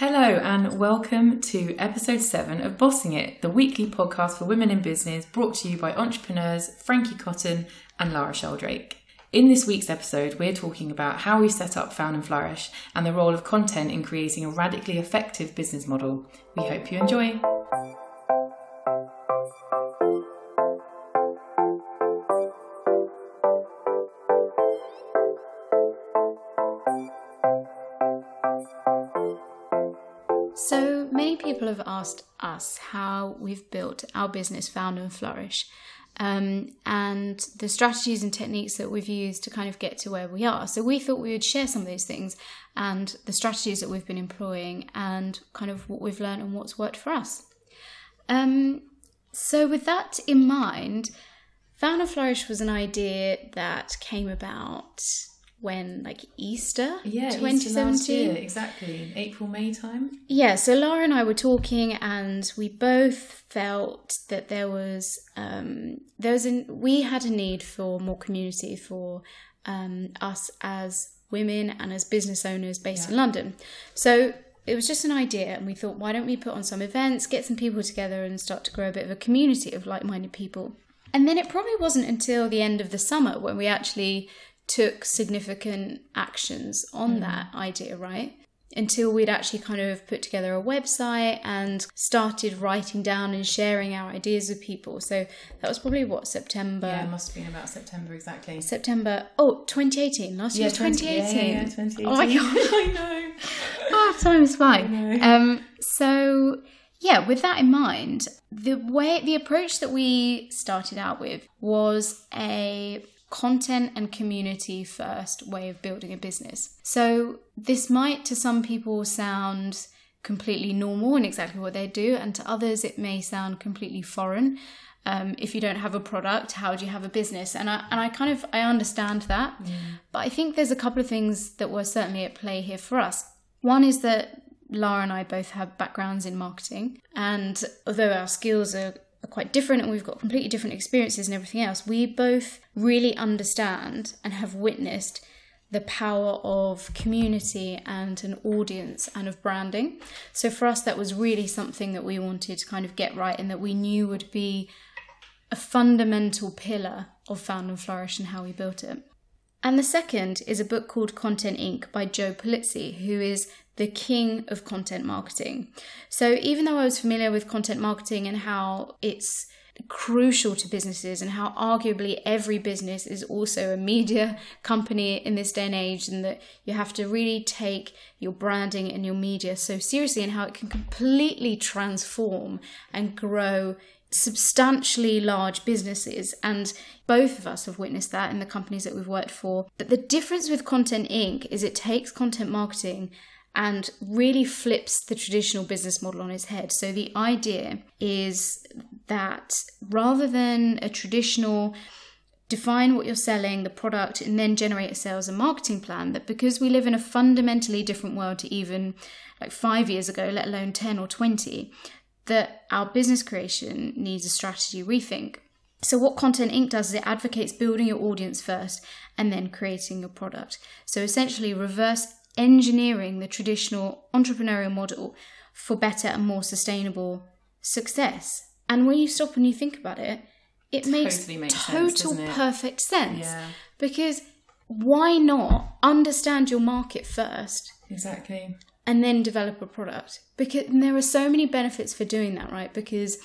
Hello, and welcome to episode 7 of Bossing It, the weekly podcast for women in business brought to you by entrepreneurs Frankie Cotton and Lara Sheldrake. In this week's episode, we're talking about how we set up Found and Flourish and the role of content in creating a radically effective business model. We hope you enjoy. Asked us how we've built our business Found and Flourish um, and the strategies and techniques that we've used to kind of get to where we are. So we thought we would share some of those things and the strategies that we've been employing and kind of what we've learned and what's worked for us. Um, so with that in mind, Found and Flourish was an idea that came about when like Easter Yeah, Easter 2017 last year, exactly. April, May time. yeah, so Lara and I were talking, and we both felt that there was um, there was an, we had a need for more community for um, us as women and as business owners based in London. So it was just an idea, and we thought, why don't we put on some events, get some people together, and start to grow a bit of a community of like-minded people. And then it probably wasn't until the end of the summer when we actually took significant actions on that idea, right? Until we'd actually kind of put together a website and started writing down and sharing our ideas with people. So that was probably what, September? Yeah, it must have been about September exactly. September, oh, 2018. Last year was 20 yeah, 2018. yeah, yeah, 2018. Oh my God. I know. oh, time's flying. Um, so yeah, with that in mind, the way the approach that we started out with was a content and community first way of building a business. So this might to some people sound completely normal and exactly what they do, and to others it may sound completely foreign. Um, if you don't have a product, how do you have a business? And I and I kind of I understand that, but I think there's a couple of things that were certainly at play here for us. One is that Lara and I both have backgrounds in marketing, and although our skills are, are quite different and we've got completely different experiences and everything else, we both really understand and have witnessed the power of community and an audience and of branding. So for us, that was really something that we wanted to kind of get right and that we knew would be a fundamental pillar of Found and Flourish and how we built it. And the second is a book called Content Inc. by Joe Pulizzi, who is the king of content marketing. So even though I was familiar with content marketing and how it's crucial to businesses and how arguably every business is also a media company in this day and age and that you have to really take your branding and your media so seriously and how it can completely transform and grow substantially large businesses and both of us have witnessed that in the companies that we've worked for but the difference with content inc is it takes content marketing and really flips the traditional business model on its head so the idea is that rather than a traditional define what you're selling, the product, and then generate a sales and marketing plan. That because we live in a fundamentally different world to even like five years ago, let alone 10 or 20, that our business creation needs a strategy rethink. So, what Content Inc. does is it advocates building your audience first and then creating your product. So, essentially, reverse engineering the traditional entrepreneurial model for better and more sustainable success. And when you stop and you think about it, it makes Totally makes sense, total doesn't it? perfect sense. Yeah. Because why not understand your market first Exactly. And then develop a product? Because and there are so many benefits for doing that, right? Because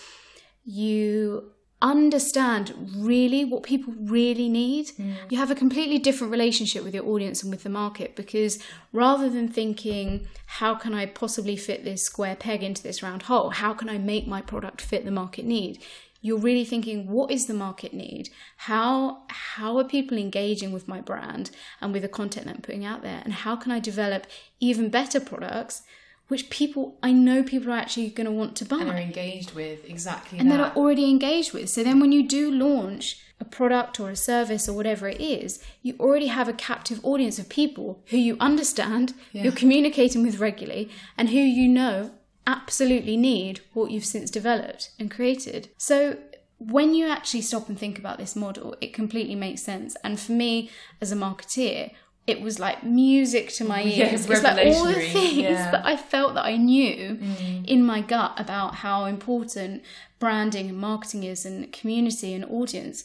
you understand really what people really need. Mm. You have a completely different relationship with your audience and with the market because rather than thinking, how can I possibly fit this square peg into this round hole? How can I make my product fit the market need? You're really thinking, what is the market need? How how are people engaging with my brand and with the content that I'm putting out there? And how can I develop even better products which people I know people are actually going to want to buy And are engaged with exactly and that. that are already engaged with. So then when you do launch a product or a service or whatever it is, you already have a captive audience of people who you understand, you're communicating with regularly, and who you know absolutely need what you've since developed and created. So when you actually stop and think about this model, it completely makes sense. And for me as a marketeer, it was like music to my ears. Yeah, it's like all the things yeah. that I felt that I knew mm. in my gut about how important branding and marketing is and community and audience.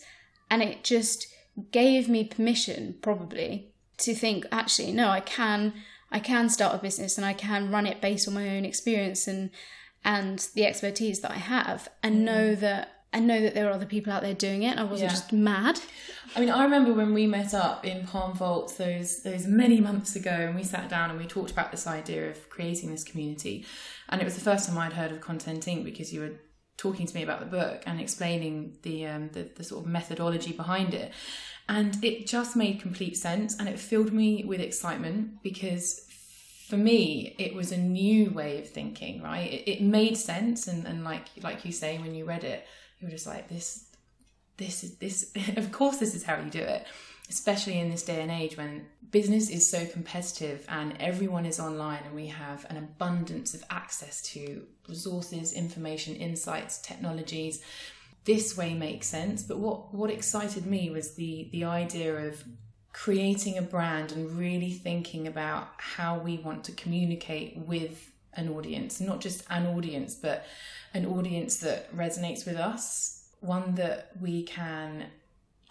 And it just gave me permission probably to think actually no I can I can start a business and I can run it based on my own experience and and the expertise that I have and mm. know that and know that there are other people out there doing it. I wasn't Yeah. just mad. I mean, I remember when we met up in Palm Vaults those those many months ago, and we sat down and we talked about this idea of creating this community. And it was the first time I'd heard of Content Inc. because you were talking to me about the book and explaining the um, the, the sort of methodology behind it. And it just made complete sense, and it filled me with excitement because for me it was a new way of thinking. Right, it, it made sense, and, and like like you say when you read it, you were just like this this is this of course this is how you do it especially in this day and age when business is so competitive and everyone is online and we have an abundance of access to resources information insights technologies. This way makes sense but what what excited me was the the idea of creating a brand and really thinking about how we want to communicate with an audience not just an audience but an audience that resonates with us one that we can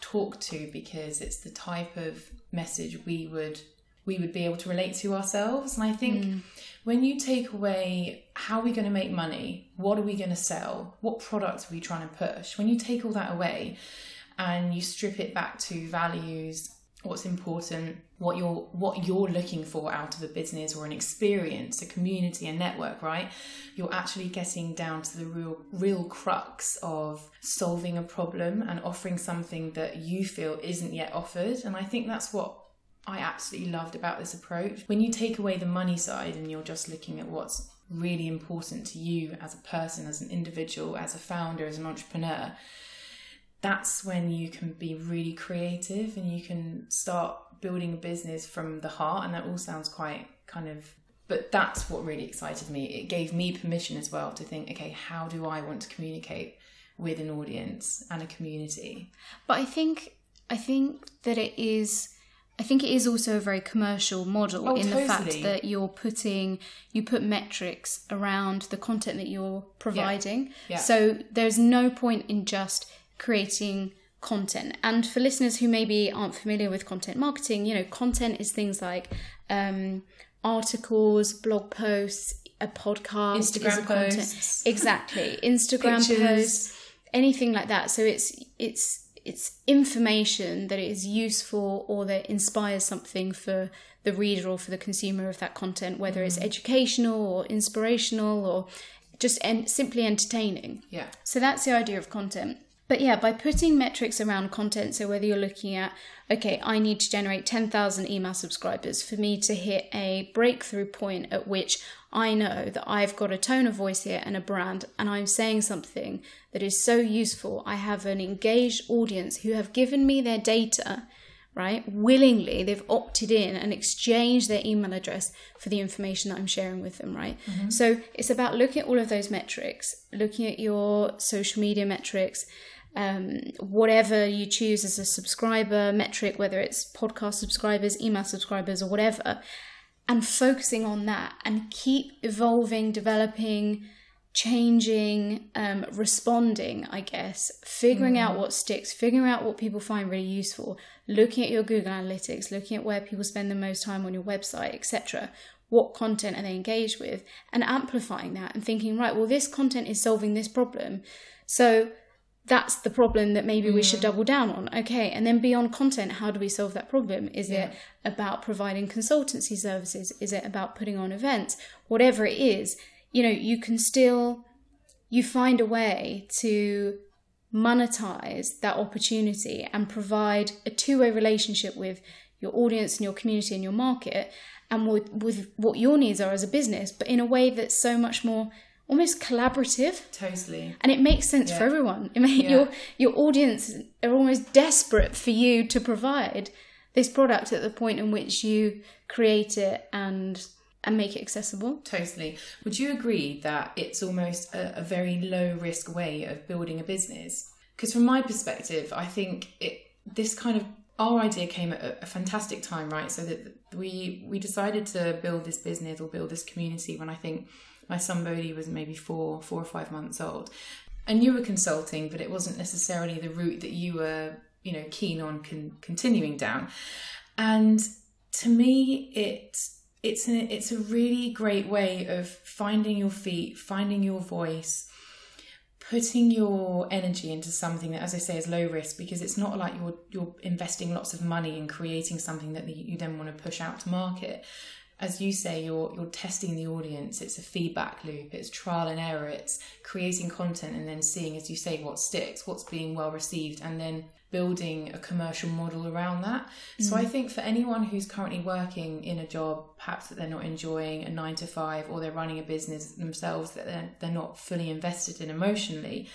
talk to because it's the type of message we would we would be able to relate to ourselves. And i think mm. when you take away how are we going to make money what are we going to sell what products are we trying to push when you take all that away and you strip it back to values what's important what you're what you're looking for out of a business or an experience a community a network right? You're actually getting down to the real real crux of solving a problem and offering something that you feel isn't yet offered. And i think that's what i absolutely loved about this approach. When you take away the money side and you're just looking at what's really important to you as a person as an individual as a founder as an entrepreneur that's when you can be really creative and you can start building a business from the heart and that all sounds quite kind of but that's what really excited me it gave me permission as well to think okay how do i want to communicate with an audience and a community But I think I think that it is I think it is also a very commercial model Oh, in the fact that you're putting you put metrics around the content that you're providing. Yeah. So there's no point in just creating content. And for listeners who maybe aren't familiar with content marketing, you know, content is things like um, articles, blog posts, a podcast, Instagram posts. exactly, Instagram Pictures. posts, anything like that. So it's it's it's information that is useful or that inspires something for the reader or for the consumer of that content, whether it's educational or inspirational or just en- simply entertaining. yeah So that's the idea of content. But yeah, by putting metrics around content, so whether you're looking at, okay, I need to generate 10,000 email subscribers for me to hit a breakthrough point at which I know that I've got a tone of voice here and a brand, and I'm saying something that is so useful. I have an engaged audience who have given me their data, right? Willingly, they've opted in and exchanged their email address for the information that I'm sharing with them, right? Mm-hmm. So it's about looking at all of those metrics, looking at your social media metrics, um, whatever you choose as a subscriber metric, whether it's podcast subscribers, email subscribers, or whatever, and focusing on that and keep evolving, developing, changing, um, responding, I guess, figuring out what sticks, figuring out what people find really useful, looking at your Google Analytics, looking at where people spend the most time on your website, etc. What content are they engaged with, and amplifying that and thinking, right, well, this content is solving this problem. So that's the problem that maybe we should mm. double down on. Okay, and then beyond content, how do we solve that problem? Is it about providing consultancy services? Is it about putting on events? Whatever it is, you know, you can still you find a way to monetize that opportunity and provide a two-way relationship with your audience and your community and your market and with, with what your needs are as a business, but in a way that's so much more almost collaborative totally and it makes sense for everyone. I mean, Yeah. your your audience are almost desperate for you to provide this product at the point in which you create it and and make it accessible. Totally. Would you agree that it's almost a, a very low risk way of building a business? Because from my perspective, I think it this kind of our idea came at a, a fantastic time, right? So that we we decided to build this business or build this community when I think my son Bodhi was maybe four, four or five months old. And you were consulting, but it wasn't necessarily the route that you were, you know, keen on con- continuing down. And to me, it it's a, it's a really great way of finding your feet, finding your voice, putting your energy into something that, as I say, is low risk because it's not like you're you're investing lots of money in creating something that you then want to push out to market. As you say, you're you're testing the audience. It's a feedback loop. It's trial and error. It's creating content and then seeing, as you say, what sticks, what's being well received, and then building a commercial model around that. Mm. So I mm. think for anyone who's currently working in a job, perhaps that they're not enjoying a nine to five, or they're running a business themselves that they're, they're not fully invested in emotionally,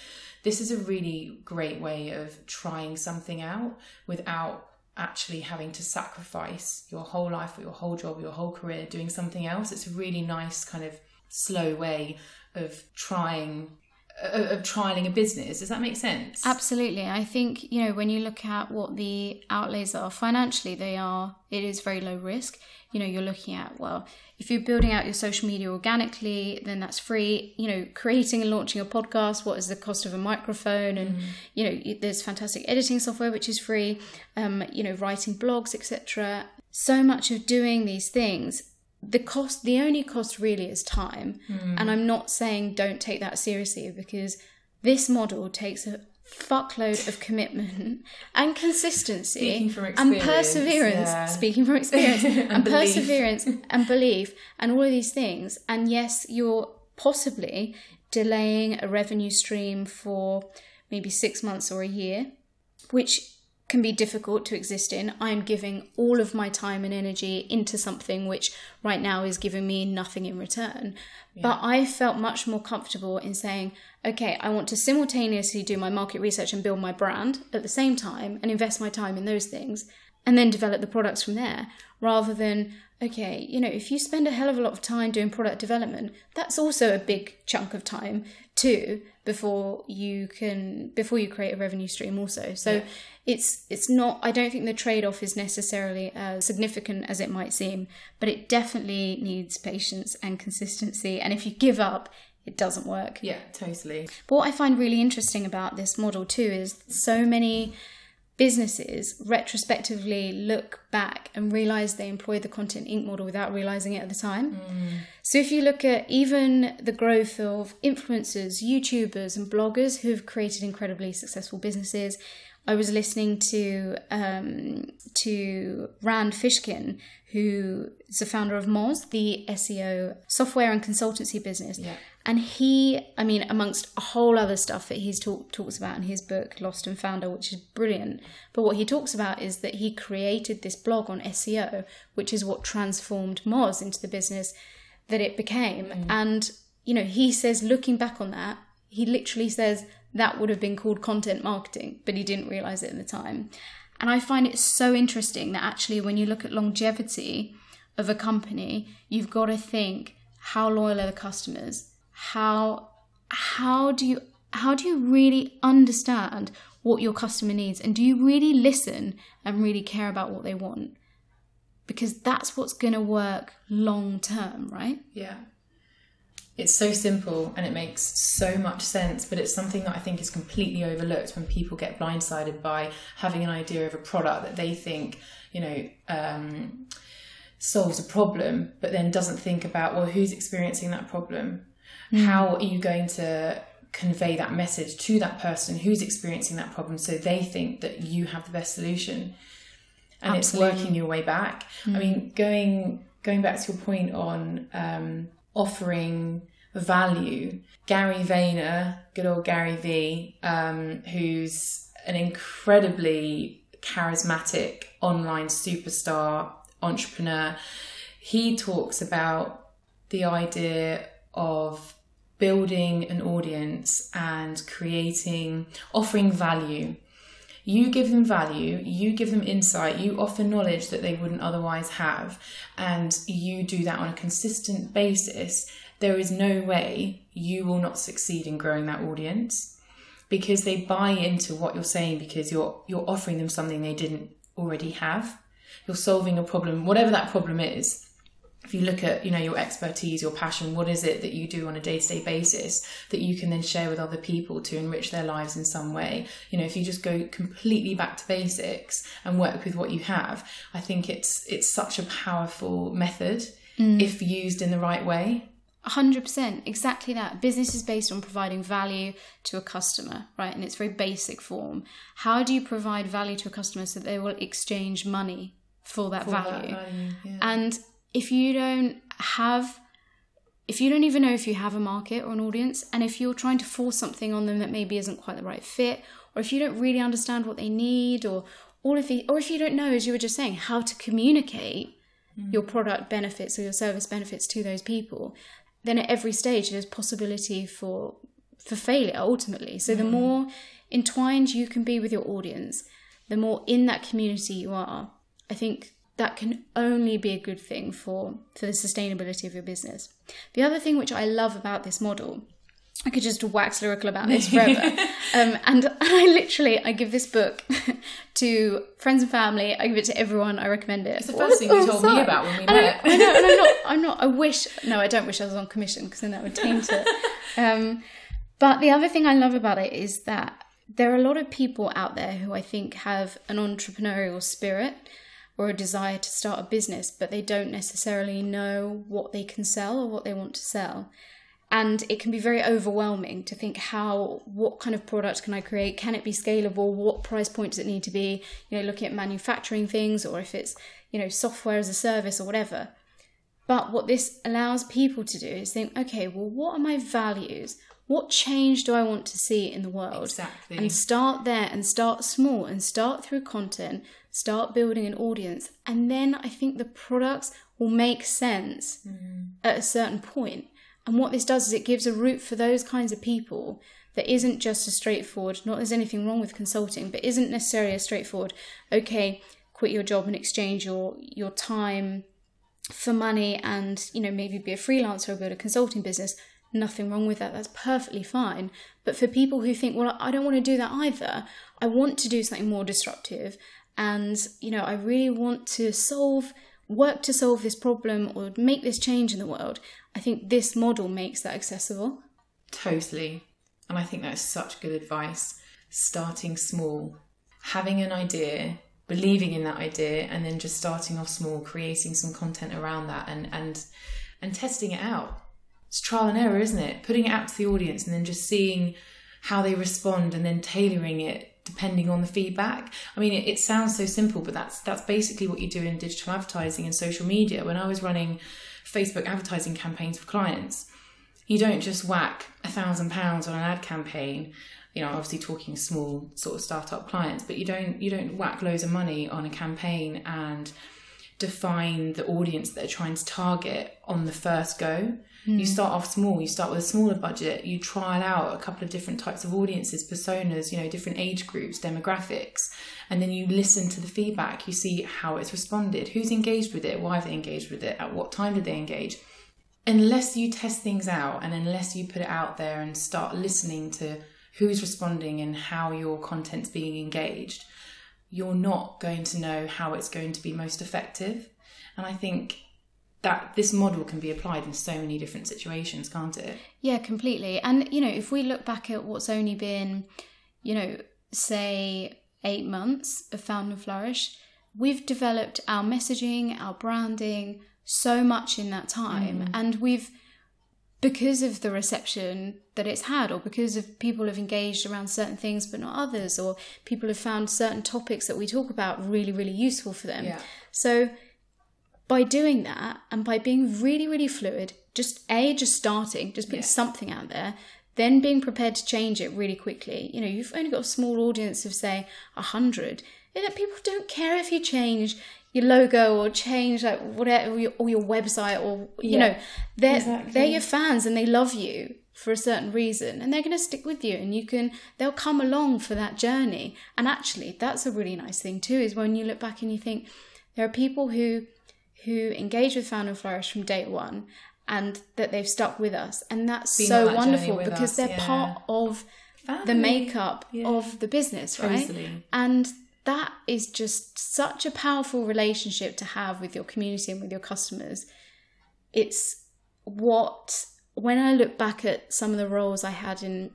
this is a really great way of trying something out without actually having to sacrifice your whole life or your whole job, your whole career doing something else. It's a really nice kind of slow way of trying of trialing a business. Does that make sense? Absolutely. I think, you know, when you look at what the outlays are financially, they are, it is very low risk. You know, you're looking at, well, if you're building out your social media organically, then that's free. You know, creating and launching a podcast, what is the cost of a microphone? And, mm. you know, there's fantastic editing software, which is free, um, you know, writing blogs, etc. So much of doing these things the cost the only cost really is time. Mm. and i'm not saying don't take that seriously because this model takes a fuckload of commitment and consistency and perseverance. yeah. speaking from experience. And, and perseverance and belief and all of these things. And yes you're possibly delaying a revenue stream for maybe 6 months or a year which can be difficult to exist in. I'm giving all of my time and energy into something which right now is giving me nothing in return. Yeah. But I felt much more comfortable in saying, okay, I want to simultaneously do my market research and build my brand at the same time and invest my time in those things and then develop the products from there rather than okay you know if you spend a hell of a lot of time doing product development that's also a big chunk of time too before you can before you create a revenue stream also. So yeah. it's it's not i don't think the trade-off is necessarily as significant as it might seem but it definitely needs patience and consistency and if you give up it doesn't work. Yeah totally. But what i find really interesting about this model too is so many businesses retrospectively look back and realize they employed the Content Inc. model without realizing it at the time. Mm. So if you look at even the growth of influencers, YouTubers, and bloggers who have created incredibly successful businesses, I was listening to um, to Rand Fishkin, who is the founder of Moz, the SEO software and consultancy business. Yeah. And he, I mean, amongst a whole other stuff that he's talk, talks about in his book, Lost and Founder, which is brilliant. But what he talks about is that he created this blog on SEO, which is what transformed Moz into the business that it became. Mm. And, you know, he says, looking back on that, he literally says that would have been called content marketing, but he didn't realize it at the time. And I find it so interesting that actually, when you look at longevity of a company, you've got to think how loyal are the customers? How how do you how do you really understand what your customer needs? And do you really listen and really care about what they want? Because that's what's going to work long term right? Yeah. It's so simple and it makes so much sense but it's something that i think is completely overlooked when people get blindsided by having an idea of a product that they think you know um, solves a problem but then doesn't think about well who's experiencing that problem Mm. How are you going to convey that message to that person who's experiencing that problem so they think that you have the best solution? And Absolutely. it's working your way back. Mm. I mean, going going back to your point on um, offering value, Gary Vayner, good old Gary V, um, who's an incredibly charismatic online superstar entrepreneur, he talks about the idea of building an audience and creating, offering value. You give them value, you give them insight, you offer knowledge that they wouldn't otherwise have, and you do that on a consistent basis. There is no way you will not succeed in growing that audience because they buy into what you're saying because you're you're offering them something they didn't already have. You're solving a problem, whatever that problem is. If you look at, you know, your expertise, your passion, what is it that you do on a day-to-day basis that you can then share with other people to enrich their lives in some way? You know, if you just go completely back to basics and work with what you have, I think it's it's such a powerful method mm. if used in the right way. 100% exactly that business is based on providing value to a customer right in its very basic form how do you provide value to a customer so that they will exchange money for that For that value value, yeah. and if you don't have if you don't even know if you have a market or an audience and if you're trying to force something on them that maybe isn't quite the right fit or if you don't really understand what they need or all of the or if you don't know as you were just saying how to communicate mm. your product benefits or your service benefits to those people then at every stage there's possibility for for failure ultimately. So the mm. more entwined you can be with your audience the more in that community you are. I think that can only be a good thing for for the sustainability of your business the other thing which i love about this model I could just wax lyrical about this forever. um, and I literally, I give this book to friends and family. I give it to everyone. I recommend it. It's the first thing you told me about when we And I, met. I know, and I'm not. I'm not. I wish. No, I don't wish I was on commission because then that would taint it. Um, but the other thing I love about it is that there are a lot of people out there who I think have an entrepreneurial spirit or a desire to start a business, but they don't necessarily know what they can sell or what they want to sell. And it can be very overwhelming to think how, what kind of product can I create? Can it be scalable? What price point does it need to be? You know, looking at manufacturing things or if it's, you know, software as a service or whatever. But what this allows people to do is think, okay, well, what are my values? What change do I want to see in the world? Exactly. And start there and start small and start through content, start building an audience. And then I think the products will make sense mm. at a certain point. And what this does is it gives a route for those kinds of people that isn't just a straightforward, not there's anything wrong with consulting, but isn't necessarily a straightforward, okay, quit your job and exchange your your time for money and you know maybe be a freelancer or build a consulting business. Nothing wrong with that. That's perfectly fine. But for people who think well i don't want to do that either. I want to do something more disruptive and you know i really want to solve work to solve this problem or make this change in the world i think this model makes that accessible Totally. And I think that's such good advice. Starting small, having an idea, believing in that idea, and then just starting off small, creating some content around that and and and testing it out. It's trial and error, isn't it? Putting it out to the audience and then just seeing how they respond and then tailoring it depending on the feedback. I mean, it, it sounds so simple, but that's that's basically what you do in digital advertising and social media. When I was running Facebook advertising campaigns for clients, you don't just whack a thousand pounds on an ad campaign you know obviously talking small sort of startup clients but you don't you don't whack loads of money on a campaign and define the audience that are trying to target on the first go you hmm. start off small you start with a smaller budget you trial out a couple of different types of audiences personas you know different age groups demographics and then you listen to the feedback. You see how it's responded who's engaged with it why have they engaged with it at what time did they engage. Unless you test things out and unless you put it out there and start listening to who's responding and how your content's being engaged, you're not going to know how it's going to be most effective. And I think that this model can be applied in so many different situations, can't it? Yeah, completely. And, you know, if we look back at what's only been, you know, say eight months of Found and Flourish, we've developed our messaging, our branding so much in that time. Mm. And we've, because of the reception that it's had, or because of people have engaged around certain things but not others, or people have found certain topics that we talk about really, really useful for them. Yeah. So, by doing that and by being really, really fluid, just A, just starting, just putting Yeah. something out there, then being prepared to change it really quickly. You know, you've only got a small audience of, say, a 100. And that people don't care if you change your logo or change like whatever or your, or your website or you Yeah, know they're exactly. they're your fans and they love you for a certain reason and they're going to stick with you and you can they'll come along for that journey and actually that's a really nice thing too is when you look back and you think there are people who who engage with Found and Flourish from day one and that they've stuck with us and that's Been so that wonderful because us, they're yeah. part of the makeup Yeah. of the business right Totally. and that is just such a powerful relationship to have with your community and with your customers. It's what when I look back at some of the roles I had in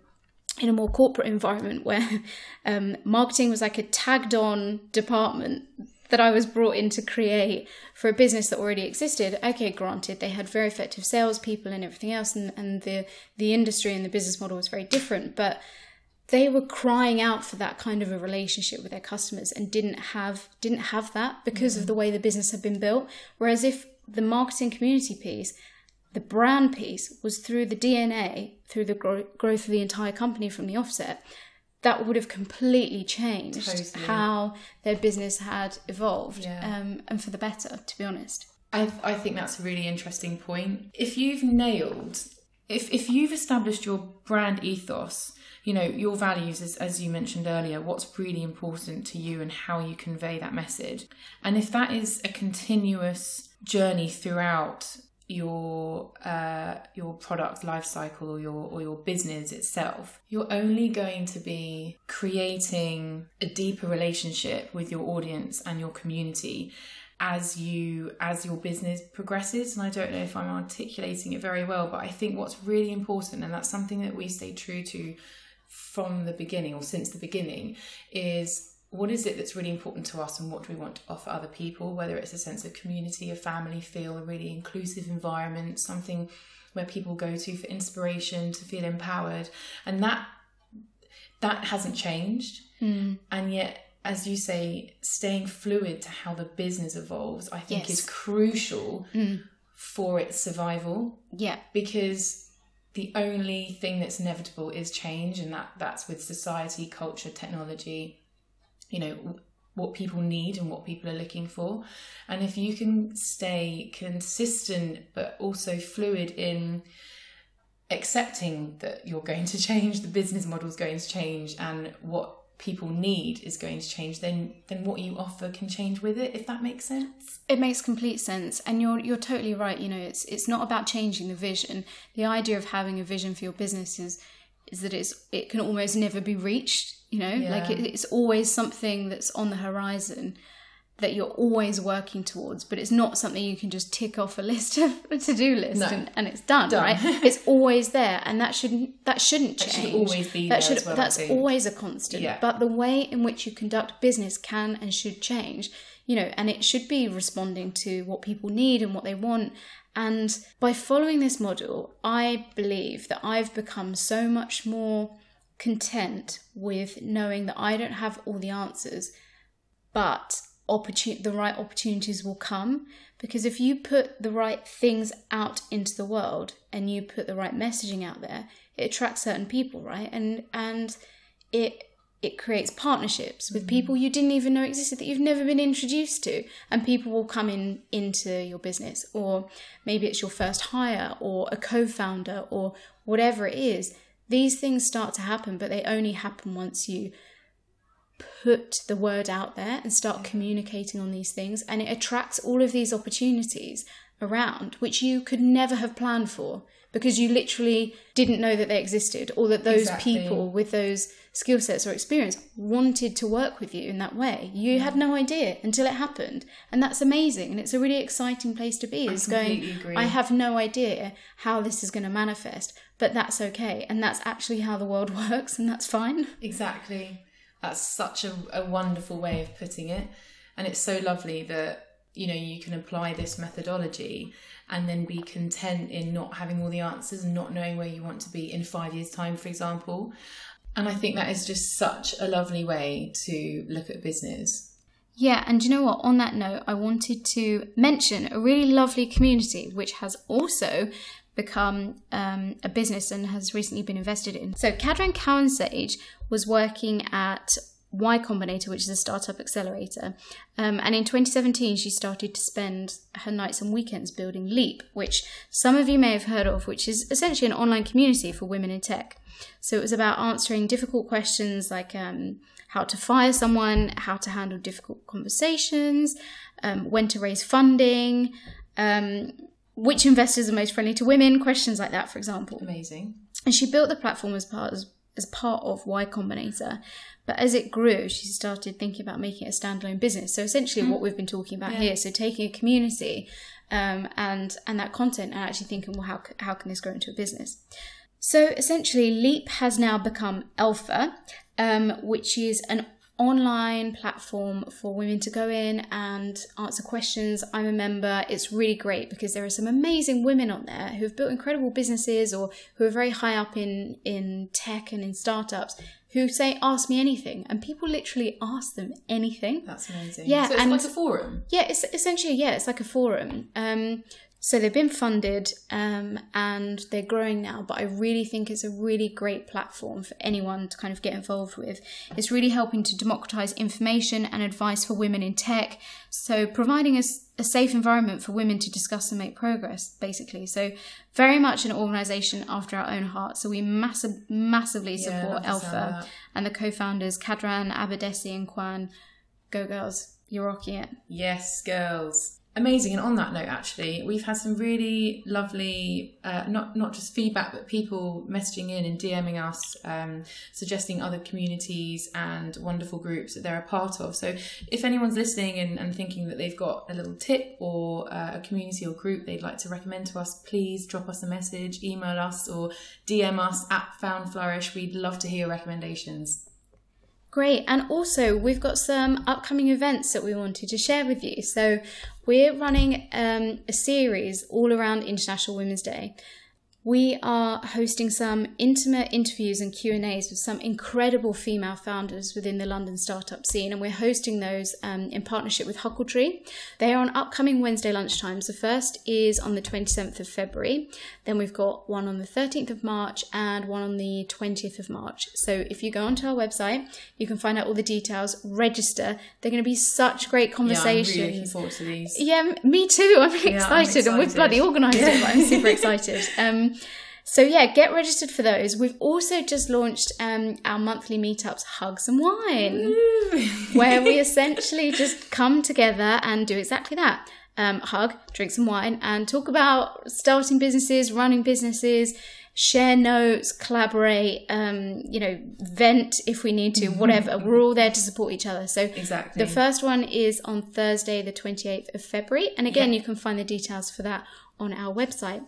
in a more corporate environment where um, marketing was like a tagged on department that I was brought in to create for a business that already existed. Okay, granted, they had very effective salespeople and everything else, and, and the the industry and the business model was very different, but they were crying out for that kind of a relationship with their customers and didn't have didn't have that because mm-hmm. of the way the business had been built. Whereas if the marketing community piece, the brand piece was through the DNA, through the gro- growth of the entire company from the offset, that would have completely changed totally. how their business had evolved yeah. um, and for the better, to be honest. I, I think that's a really interesting point. If you've nailed, if, if you've established your brand ethos, you know, your values, as, as you mentioned earlier, what's really important to you and how you convey that message. And if that is a continuous journey throughout your uh, your product life cycle or your or your business itself, you're only going to be creating a deeper relationship with your audience and your community as you as your business progresses. And i don't know if i'm articulating it very well but i think what's really important and that's something that we stay true to from the beginning or since the beginning is what is it that's really important to us and what do we want to offer other people, whether it's a sense of community, a family feel, a really inclusive environment, something where people go to for inspiration, to feel empowered. And that that hasn't changed. Mm. And yet, as you say, staying fluid to how the business evolves, I think yes. is crucial mm. for its survival. Yeah. Because the only thing that's inevitable is change and that that's with society, culture, technology, you know what people need and what people are looking for. And if you can stay consistent but also fluid in accepting that you're going to change the business model is going to change and what people need is going to change then then what you offer can change with it if that makes sense. It makes complete sense. And you're you're totally right. You know it's it's not about changing the vision. The idea of having a vision for your business is is that it's it can almost never be reached you know yeah. like it, it's always something that's on the horizon that you're always working towards but it's not something you can just tick off a list of a to-do list no. and, and, it's done, done. right it's always there and that shouldn't that shouldn't change that should always be that should well, that's always a constant yeah. but the way in which you conduct business can and should change you know and it should be responding to what people need and what they want and by following this model i believe that i've become so much more content with knowing that I don't have all the answers, but opportun- the right opportunities will come. Because if you put the right things out into the world and you put the right messaging out there, it attracts certain people, right? And and it it creates partnerships with mm-hmm. people you didn't even know existed that you've never been introduced to and people will come in into your business or maybe it's your first hire or a co-founder or whatever it is these things start to happen, but they only happen once you put the word out there and start communicating on these things. And it attracts all of these opportunities around, which you could never have planned for because you literally didn't know that they existed or that those exactly. people with those skill sets or experience wanted to work with you in that way. You yeah. had no idea until it happened. And that's amazing. And it's a really exciting place to be is going, agree. I have no idea how this is going to manifest, but that's okay. And that's actually how the world works, and that's fine. Exactly. That's such a, a wonderful way of putting it. And it's so lovely that you know you can apply this methodology and then be content in not having all the answers and not knowing where you want to be in five years time for example. And i think that is just such a lovely way to look at business. Yeah and you know what? On that note i wanted to mention a really lovely community which has also become um, a business and has recently been invested in. So Cadran Cowansage was working at Y Combinator, which is a startup accelerator. Um, and in 2017, she started to spend her nights and weekends building Leap, which some of you may have heard of, which is essentially an online community for women in tech. So it was about answering difficult questions like um, how to fire someone, how to handle difficult conversations, um, when to raise funding, um, which investors are most friendly to women, questions like that, for example. Amazing. And she built the platform as part of as part of Y Combinator. But as it grew, she started thinking about making it a standalone business. So essentially, what we've been talking about Yeah. here, so taking a community um, and and that content and actually thinking, well, how how can this grow into a business? So essentially, Leap has now become Elpha, um, which is an online platform for women to go in and answer questions. I'm a member. It's really great because there are some amazing women on there who have built incredible businesses or who are very high up in in tech and in startups who say, "Ask me anything," and people literally ask them anything. That's amazing. Yeah, so it's and- like a forum. Yeah, it's essentially yeah, it's like a forum. Um, so they've been funded um, and they're growing now, but I really think it's a really great platform for anyone to kind of get involved with. It's really helping to democratize information and advice for women in tech. So providing us a safe environment for women to discuss and make progress, basically. So very much an organization after our own heart. So we massive, massively support love the sound of Elpha and the co-founders Cadran, Abadesi, and Kuan. Go girls, you're rocking it. Yes, girls. Amazing. And on that note, actually, we've had some really lovely, uh, not not just feedback, but people messaging in and DMing us, um, suggesting other communities and wonderful groups that they're a part of. So, if anyone's listening and, and thinking that they've got a little tip or uh, a community or group they'd like to recommend to us, please drop us a message, email us, or DM us at Found Flourish. We'd love to hear recommendations. Great. And also, we've got some upcoming events that we wanted to share with you. So, we're running um, a series all around International Women's Day. We are hosting some intimate interviews and Q&As with some incredible female founders within the London startup scene and we're hosting those um, in partnership with Huckletree. They are on upcoming Wednesday lunchtimes. The first is on the 27th of February. Then we've got one on the 13th of March and one on the 20th of March. So if you go onto our website, you can find out all the details, register. They're going to be such great Yeah, I'm conversations. really looking forward to these. Yeah, me too. I'm really Yeah, I'm excited, and we've excited. bloody organised it. Yeah. But I'm super excited. Um, so yeah, get registered for those. We've also just launched um, our monthly meetups, Hugs and Wine, where we essentially just come together and do exactly that. Um, hug, drink some wine, and talk about starting businesses, running businesses, share notes, collaborate, um, you know, vent if we need to, whatever. We're all there to support each other. So Exactly. the first one is on Thursday, the 28th of February. And again, you can find the details for that on our website.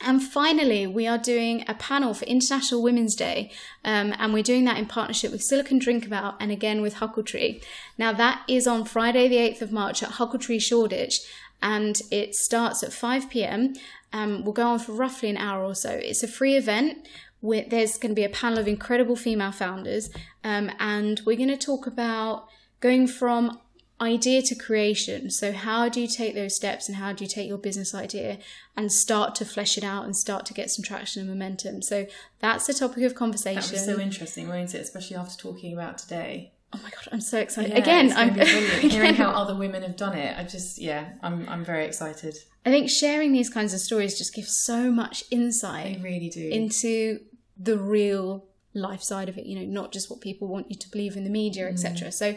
And finally, we are doing a panel for International Women's Day, um, and we're doing that in partnership with Silicon Drinkabout and again with Huckletree. Now, that is on Friday, the 8th of March at Huckletree Shoreditch, and it starts at 5 pm. Um, we'll go on for roughly an hour or so. It's a free event. With, there's going to be a panel of incredible female founders, um, and we're going to talk about going from idea to creation. So, how do you take those steps and how do you take your business idea and start to flesh it out and start to get some traction and momentum? So, that's the topic of That conversation. was so interesting, won't it? Especially after talking about today. oh my god, I'm so excited! Yeah, again, I'm hearing again, how other women have done it. I just, yeah, I'm, I'm very excited. I think sharing these kinds of stories just gives so much insight. They really do. into the real life side of it. You know, not just what people want you to believe in the media, etc. Mm. So,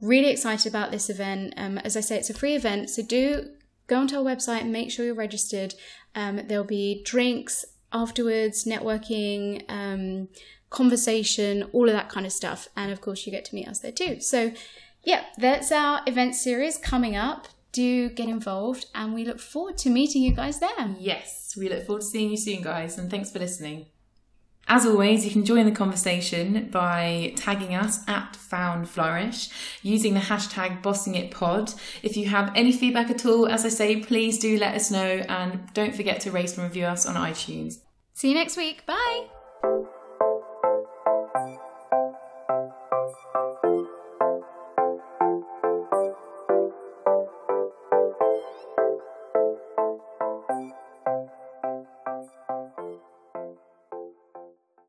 really excited about this event. Um, as I say, it's a free event, so do go onto our website and make sure you're registered. Um, there'll be drinks afterwards, networking, um, conversation, all of that kind of stuff, and of course, you get to meet us there too. So, yeah, that's our event series coming up. Do get involved, and we look forward to meeting you guys there. Yes, we look forward to seeing you soon, guys, and thanks for listening. As always, you can join the conversation by tagging us at Found Flourish using the hashtag BossingItPod. If you have any feedback at all, as I say, please do let us know and don't forget to rate and review us on iTunes. See you next week. Bye.